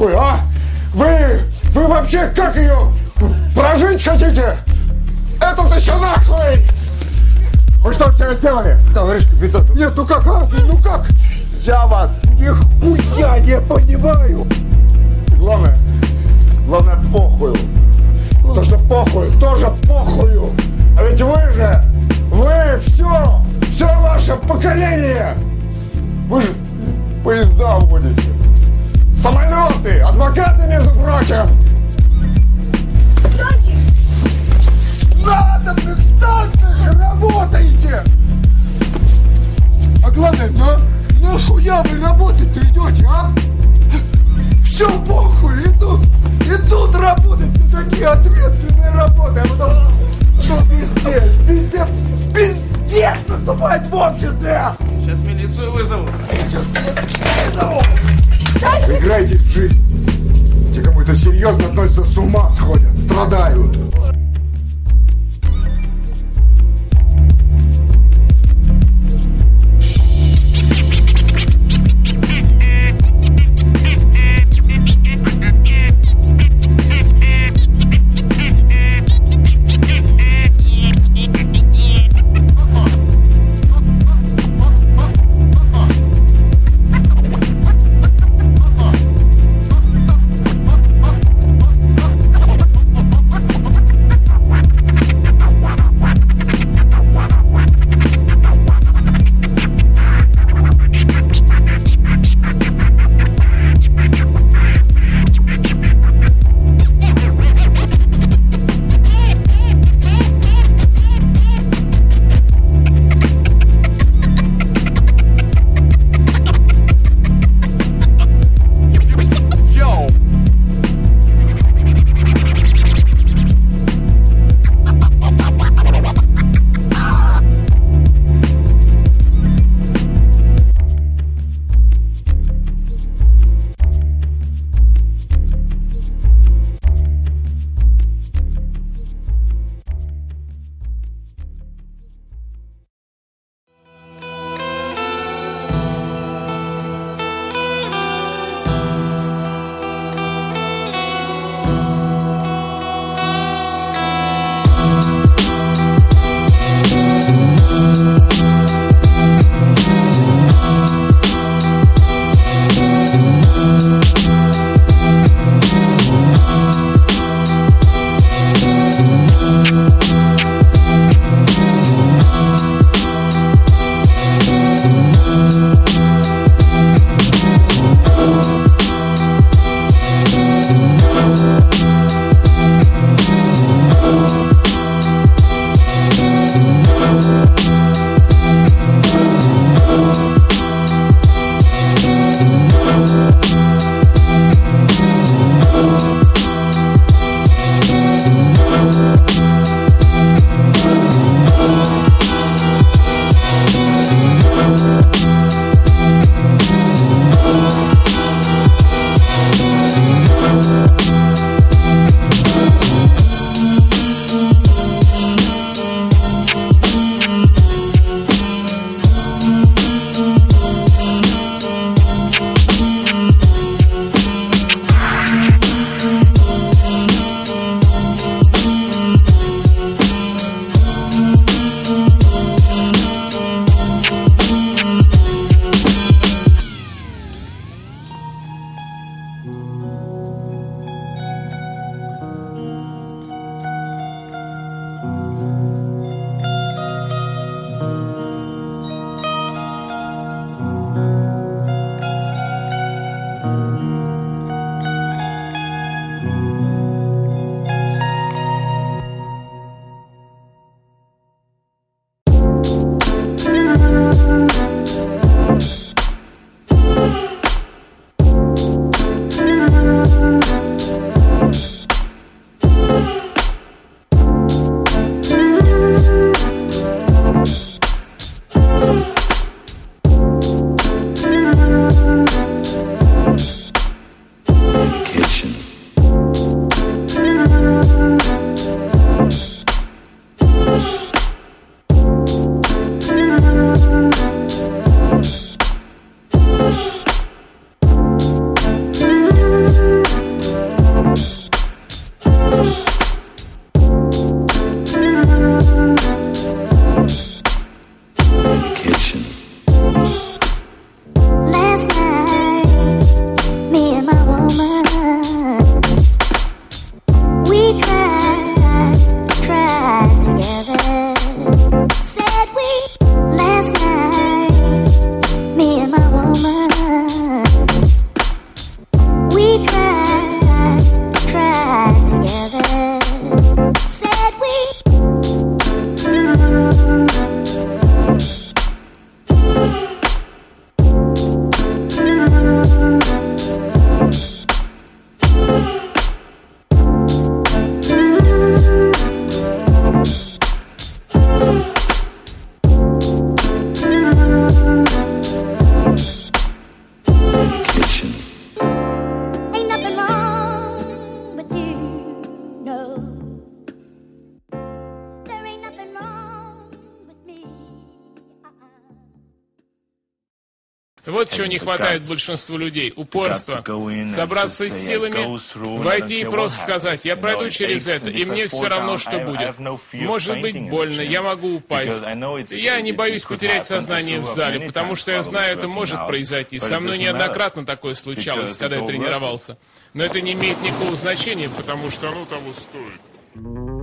нахуй, а? Вы, вы вообще как ее прожить хотите? Этот еще нахуй! Вы что вчера сделали, товарищ капитан? Нет, ну как, а? Ну как? Я вас нихуя не понимаю! Главное, главное похую. То, что похуй, тоже похую. А ведь вы же, вы все, все ваше поколение. Вы же поезда водите. Самолеты, адвокаты, между прочим. position. Вот чего не хватает большинству людей. Упорства. Собраться с силами, войти и просто сказать, я пройду через это, и мне все равно, что будет. Может быть больно, я могу упасть. Я не боюсь потерять сознание в зале, потому что я знаю, это может произойти. Со мной неоднократно такое случалось, когда я тренировался. Но это не имеет никакого значения, потому что оно того стоит.